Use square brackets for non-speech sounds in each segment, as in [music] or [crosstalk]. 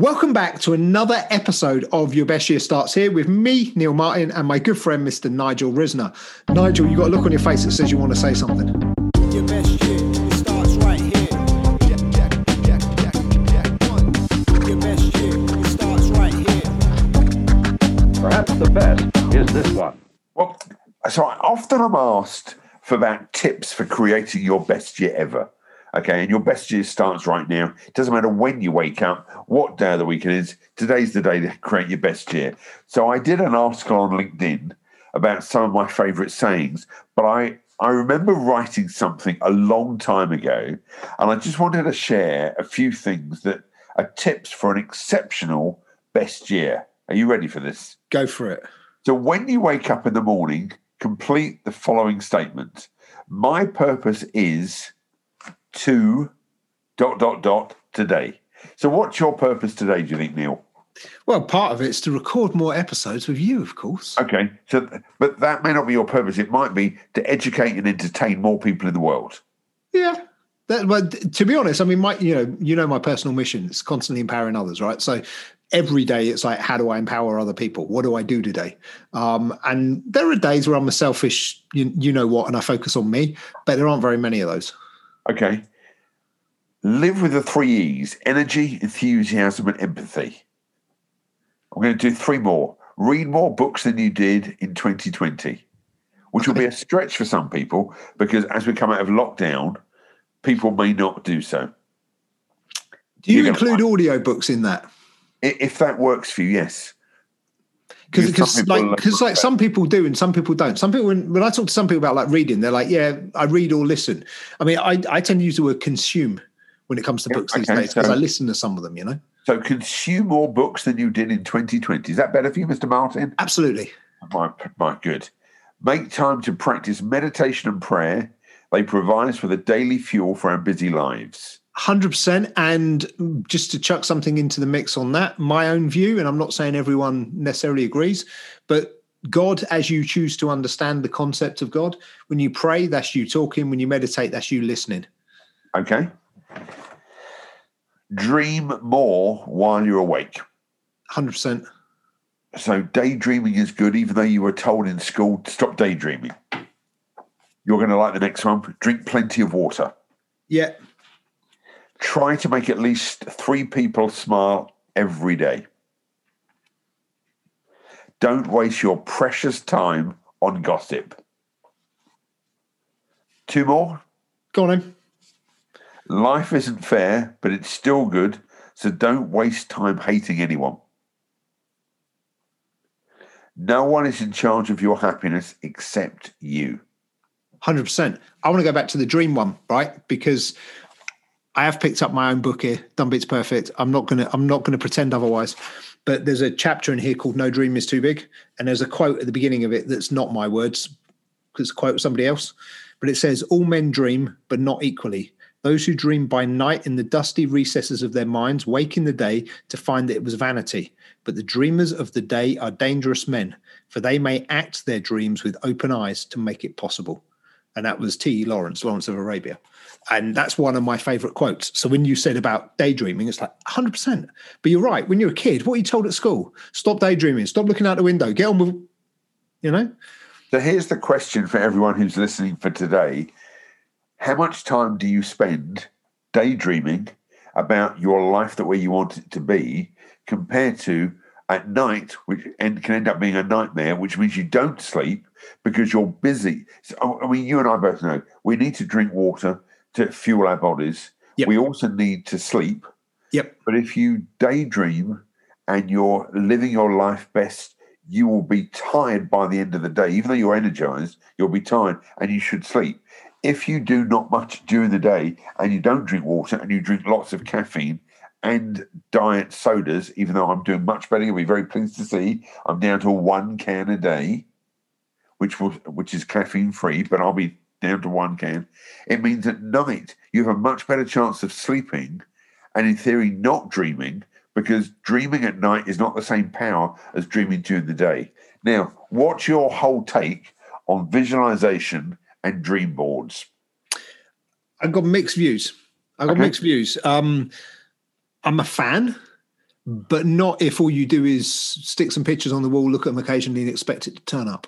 Welcome back to another episode of Your Best Year Starts Here with me, Neil Martin, and my good friend, Mr. Nigel Risner. Nigel, you got a look on your face that says you want to say something. Your best year starts right here. Your best year it starts right here. Perhaps the best is this one. Well, so I often I'm asked for about tips for creating your best year ever. Okay, and your best year starts right now. It doesn't matter when you wake up, what day of the week it is. Today's the day to create your best year. So I did an article on LinkedIn about some of my favorite sayings, but I I remember writing something a long time ago, and I just wanted to share a few things that are tips for an exceptional best year. Are you ready for this? Go for it. So when you wake up in the morning, complete the following statement. My purpose is to dot dot dot today. So what's your purpose today, do you think, Neil? Well, part of it's to record more episodes with you, of course. Okay. So but that may not be your purpose. It might be to educate and entertain more people in the world. Yeah. That, but to be honest, I mean, my you know, you know, my personal mission is constantly empowering others, right? So every day it's like, how do I empower other people? What do I do today? Um, and there are days where I'm a selfish, you, you know what, and I focus on me, but there aren't very many of those. Okay. Live with the three E's energy, enthusiasm, and empathy. I'm going to do three more. Read more books than you did in 2020, which will be a stretch for some people because as we come out of lockdown, people may not do so. Do you You're include audio books in that? If that works for you, yes. Because Because some because people like because like some people do and some people don't some people when, when i talk to some people about like reading they're like yeah i read or listen i mean i i tend to use the word consume when it comes to Yeah, books these days because so- i listen to some of them you know So consume more books than you did in 2020. Is that better for you, Mr. Martin? absolutely My, my good. Make time to practice meditation and prayer. They provide us with a daily fuel for our busy lives. 100% and just to chuck something into the mix on that my own view and i'm not saying everyone necessarily agrees but god as you choose to understand the concept of god when you pray that's you talking when you meditate that's you listening Okay? Dream more while you're awake. 100% So daydreaming is good, even though you were told in school to stop daydreaming. You're going to like the next one. Drink plenty of water. yeah Try to make at least three people smile every day. Don't waste your precious time on gossip. Two more. go on then Life isn't fair, but it's still good, so don't waste time hating anyone. No one is in charge of your happiness except you. Hundred percent. I want to go back to the dream one, right? Because I have picked up my own book here, Done Bits Perfect. I'm not gonna. I'm not gonna pretend otherwise. But there's a chapter in here called "No Dream Is Too Big," and there's a quote at the beginning of it that's not my words, because quote somebody else. But it says, "All men dream, but not equally. Those who dream by night in the dusty recesses of their minds wake in the day to find that it was vanity. But the dreamers of the day are dangerous men, for they may act their dreams with open eyes to make it possible." And that was T. Lawrence, Lawrence of Arabia. And that's one of my favorite quotes. So when you said about daydreaming, it's like 100%. But you're right. When you're a kid, what are you told at school? Stop daydreaming. Stop looking out the window. Get on with, you know? So here's the question for everyone who's listening for today How much time do you spend daydreaming about your life the way you want it to be compared to at night, which end, can end up being a nightmare, which means you don't sleep because you're busy. So, I mean, you and I both know we need to drink water to fuel our bodies. Yep. We also need to sleep. Yep. But if you daydream and you're living your life best, you will be tired by the end of the day. Even though you're energized, you'll be tired and you should sleep. If you do not much during the day and you don't drink water and you drink lots of caffeine and diet sodas, even though I'm doing much better, you'll be very pleased to see I'm down to one can a day, which will which is caffeine free, but I'll be down to one can. It means at night you have a much better chance of sleeping and in theory not dreaming because dreaming at night is not the same power as dreaming during the day. Now, what's your whole take on visualization and dream boards? I've got mixed views. I've got Okay. mixed views. Um, I'm a fan, but not if all you do is stick some pictures on the wall, look at them occasionally, and expect it to turn up.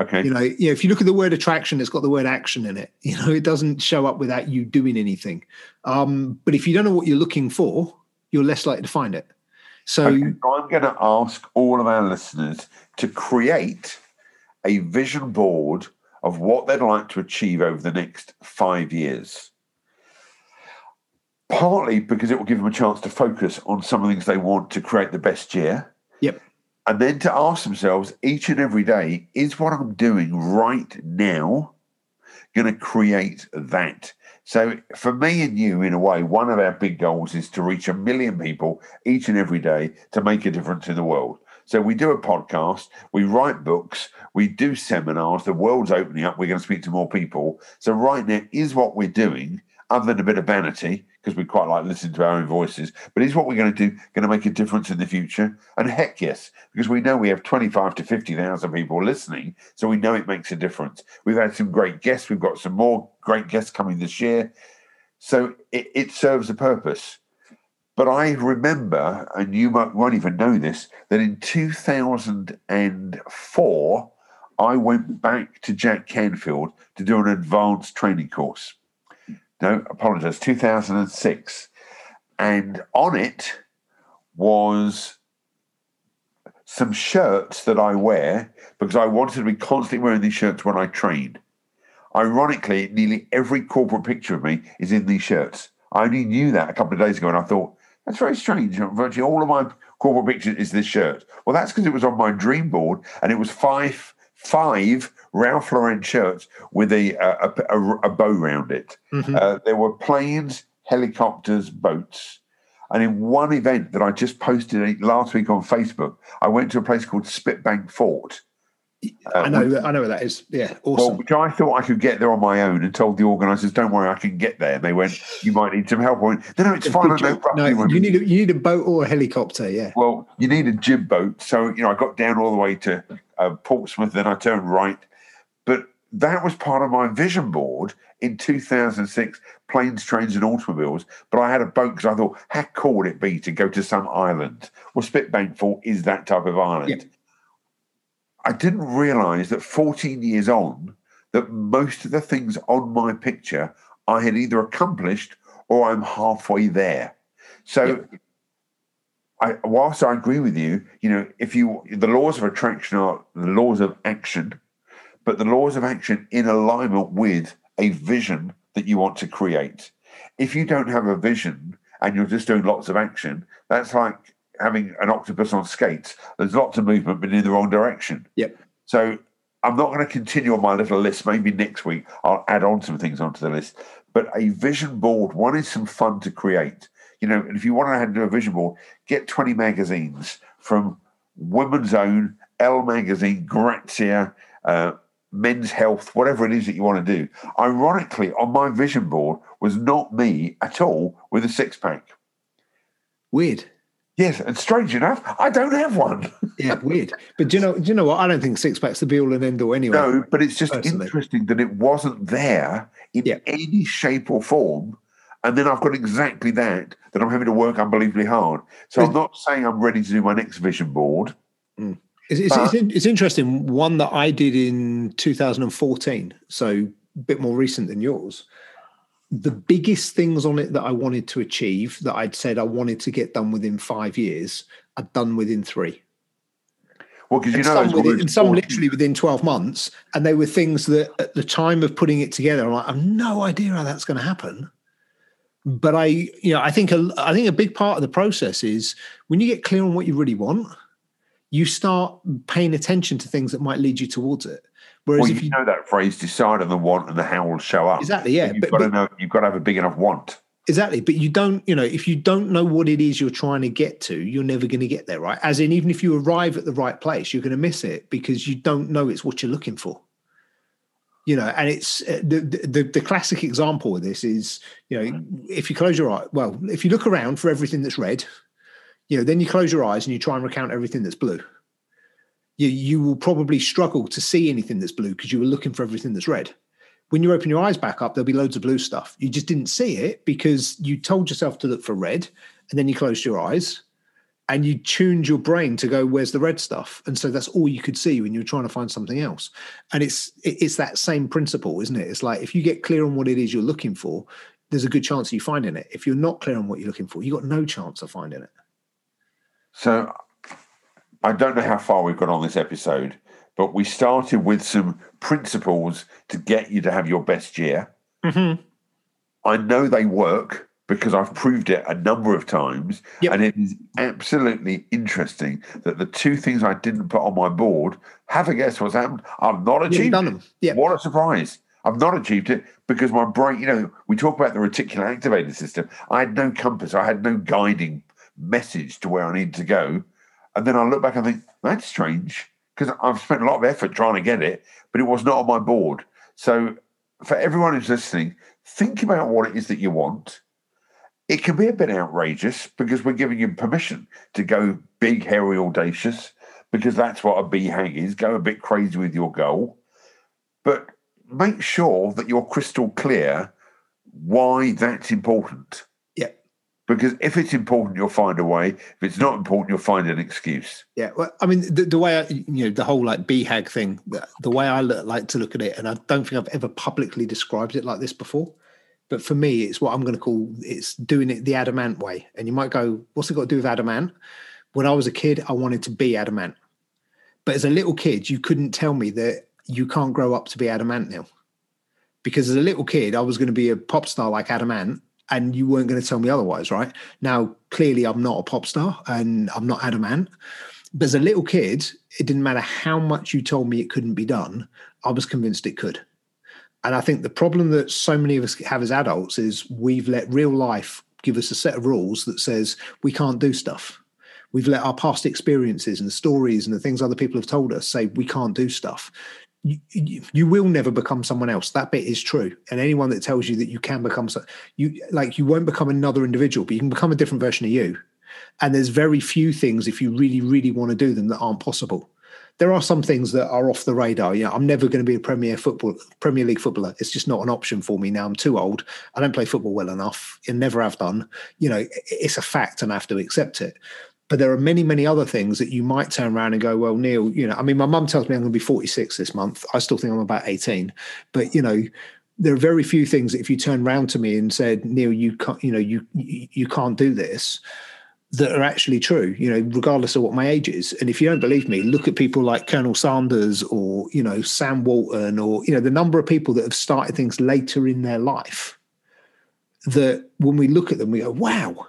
Okay. You know, you know, if you look at the word attraction, it's got the word action in it. [laughs] You know, it doesn't show up without you doing anything. Um, but if you don't know what you're looking for, you're less likely to find it. So, Okay, so I'm going to ask all of our listeners to create a vision board of what they'd like to achieve over the next five years. Partly because it will give them a chance to focus on some of the things they want to create the best year. yep, And then to ask themselves each and every day is what I'm doing right now going to create that? So, for me and you, in a way, one of our big goals is to reach a million people each and every day to make a difference in the world. So, we do a podcast, we write books, we do seminars, the world's opening up, we're going to speak to more people. So, right now is what we're doing, other than a bit of vanity, because we quite like listening to our own voices, but is what we're going to do going to make a difference in the future? And heck yes, because we know we have 25 to 50,000 people listening, so we know it makes a difference. We've had some great guests, we've got some more great guests coming this year. So it, it serves a purpose. But I remember, and you might, won't even know this, that in 2004, I went back to Jack Canfield to do an advanced training course. No, apologize, 2006. And on it was some shirts that I wear because I wanted to be constantly wearing these shirts when I train. Ironically, nearly every corporate picture of me is in these shirts. I only knew that a couple of days ago and I thought, that's very strange. Virtually all of my corporate pictures is this shirt. Well, that's because it was on my dream board and it was five five Ralph Lauren shirts with a a, a, a bow round it. Uh, there were planes, helicopters, boats. And in one event that I just posted last week on Facebook, I went to a place called Spitbank Fort. I know, I know where that is. Yeah, Well, awesome. which I thought I could get there on my own and told the organisers, don't worry, I can get there. And they went, you might need some help. I went, no, no, it's fine. I Good know job. roughly no, you need a, you need a boat or a helicopter. Yeah, Well, you need a jib boat. So, you know, I got down all the way to uh, Portsmouth, then I turned right. But that was part of my vision board in 2006 planes, trains, and automobiles. But I had a boat because I thought, how cool would it be to go to some island? Well, Spitbank Fort is that type of island. Yeah. I didn't realize that 14 years on, that most of the things on my picture I had either accomplished or I'm halfway there. So, Yeah. I, whilst I agree with you, you know, if you the laws of attraction are the laws of action, but the laws of action in alignment with a vision that you want to create. If you don't have a vision and you're just doing lots of action, that's like having an octopus on skates. There's lots of movement, but in the wrong direction. Yep. So I'm not going to continue on my little list. Maybe next week I'll add on some things onto the list. But a vision board, one is some fun to create. You know, and if you want to know how to do a vision board, get 20 magazines from Women's Own, Elle Magazine, Grazia, uh, Men's Health, whatever it is that you want to do. Ironically, on my vision board was not me at all with a six pack. weird. Yes, and strange enough, I don't have one. [laughs] Yeah, weird. But do you know? Do you know what? I don't think six packs the be all and end all anyway. No, but it's just Personally. interesting that it wasn't there in Yeah. any shape or form. And then I've got exactly that, that I'm having to work unbelievably hard. So I'm not saying I'm ready to do my next vision board. Mm. It's, it's, it's, it's interesting. One that I did in 2014, so a bit more recent than yours. The biggest things on it that I wanted to achieve, that I'd said I wanted to get done within five years, I'd done within three. Well, because you know, some, within, some 14 literally within 12 months. And they were things that at the time of putting it together, I'm like, I've no idea how that's going to happen. But I, you know, I think a, I think a big part of the process is when you get clear on what you really want, you start paying attention to things that might lead you towards it. Whereas Well, if you you know that phrase, decide on the want and the how will show up. exactly, yeah, You've but, got to know, you've got to have a big enough want. exactly, but you don't, you know, if you don't know what it is you're trying to get to, you're never going to get there, right? As in, even if you arrive at the right place, you're going to miss it because you don't know it's what you're looking for. You know, and it's uh, the, the the classic example of this is, you know, if you close your eye, well, if you look around for everything that's red, you know, then you close your eyes and you try and recount everything that's blue. You you will probably struggle to see anything that's blue because you were looking for everything that's red when you open your eyes back up, there'll be loads of blue stuff. You just didn't see it because you told yourself to look for red and then you closed your eyes and you tuned your brain to go, "Where's the red stuff?" And so that's all you could see when you were trying to find something else. And it's it's that same principle, isn't it? It's like if you get clear on what it is you're looking for, there's a good chance of you finding it. If you're not clear on what you're looking for, you have got no chance of finding it. So I don't know how far we've got on this episode, but we started with some principles to get you to have your best year. Mm-hmm. I know they work because I've proved it a number of times. Yep. And it is absolutely interesting that the two things I didn't put on my board, have a guess what's happened? I've not achieved done them. Yeah. What a surprise. I've not achieved it because my brain, you know, we talk about the reticular activated system. I had no compass, I had no guiding message to where I need to go. And then I look back and think, that's strange because I've spent a lot of effort trying to get it, but it was not on my board. So for everyone who's listening, think about what it is that you want. It can be a bit outrageous because we're giving you permission to go big, hairy, audacious, because that's what a BHAG is. Go a bit crazy with your goal. But make sure that you're crystal clear why that's important. Because if it's important, you'll find a way. If it's not important, you'll find an excuse. Yeah, well, I mean, the, the way I, you know, the whole like BHAG thing, the, the way I look, like to look at it, and I don't think I've ever publicly described it like this before. But for me, it's what I'm going to call it's doing it the Adam Ant way. And you might go, what's it got to do with Adam Ant? When I was a kid, I wanted to be Adam Ant. But as a little kid, you couldn't tell me that you can't grow up to be Adam Ant now. Because as a little kid, I was going to be a pop star like Adam Ant, and you weren't going to tell me otherwise, right? Now, clearly, I'm not a pop star and I'm not Adam Ant. But as a little kid, it didn't matter how much you told me it couldn't be done, I was convinced it could. And I think the problem that so many of us have as adults is we've let real life give us a set of rules that says we can't do stuff. We've let our past experiences and the stories and the things other people have told us say we can't do stuff. You, you, will never become someone else. That bit is true. And anyone that tells you that you can become so, you like you won't become another individual, but you can become a different version of you. And there's very few things if you really, really want to do them that aren't possible there are some things that are off the radar. Yeah, I'm never going to be a Premier football Premier League footballer. It's just not an option for me now. I'm too old. I don't play football well enough, and never have done. You know, it's a fact, and I have to accept it. But there are many, many other things that you might turn around and go, well, Neil, you know, I mean, my mum tells me I'm going to be 46 this month. I still think I'm about 18, but you know, there are very few things that if you turn around to me and said, Neil, you can't, you know, you you can't do this that are actually true, you know, regardless of what my age is. And if you don't believe me, look at people like Colonel Sanders or, you know, Sam Walton or, you know, the number of people that have started things later in their life that when we look at them, we go, wow.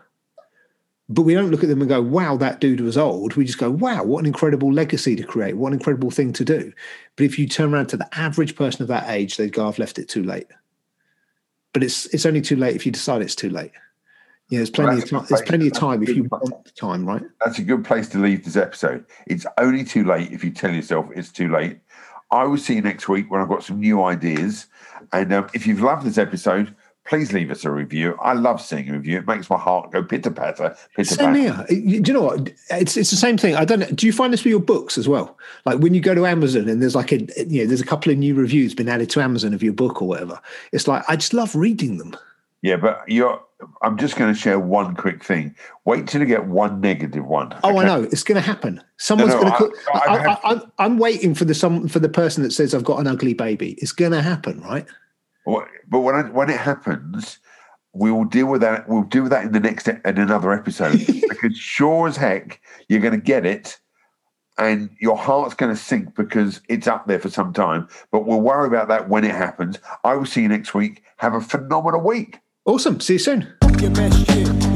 But we don't look at them and go, wow, that dude was old. We just go, wow, what an incredible legacy to create. What an incredible thing to do. But if you turn around to the average person of that age, they'd go, I've left it too late. But it's it's only too late if you decide it's too late. Yeah, there's plenty That's of time. There's plenty of time if you want the time, right? That's a good place to leave this episode. It's only too late if you tell yourself it's too late. I will see you next week when I've got some new ideas. And um, if you've loved this episode, please leave us a review. I love seeing a review. It makes my heart go pitter patter, Same here. You- Do you know what? It's it's the same thing. I don't. Do you find this with your books as well? Like when you go to Amazon and there's like a you know there's a couple of new reviews been added to Amazon of your book or whatever. It's like I just love reading them. Yeah, but you're. I'm just going to share one quick thing. Wait till you get one negative one. Oh, I know it's going to happen. Someone's no, going to. I, I'm, I'm waiting for the some for the person that says I've got an ugly baby. It's going to happen, right? Well, But when it, when it happens, we will deal with that. We'll deal with that in the next in another episode [laughs] because sure as heck you're going to get it, and your heart's going to sink because it's up there for some time. But we'll worry about that when it happens. I will see you next week. Have a phenomenal week. Awesome. See you soon. Your best year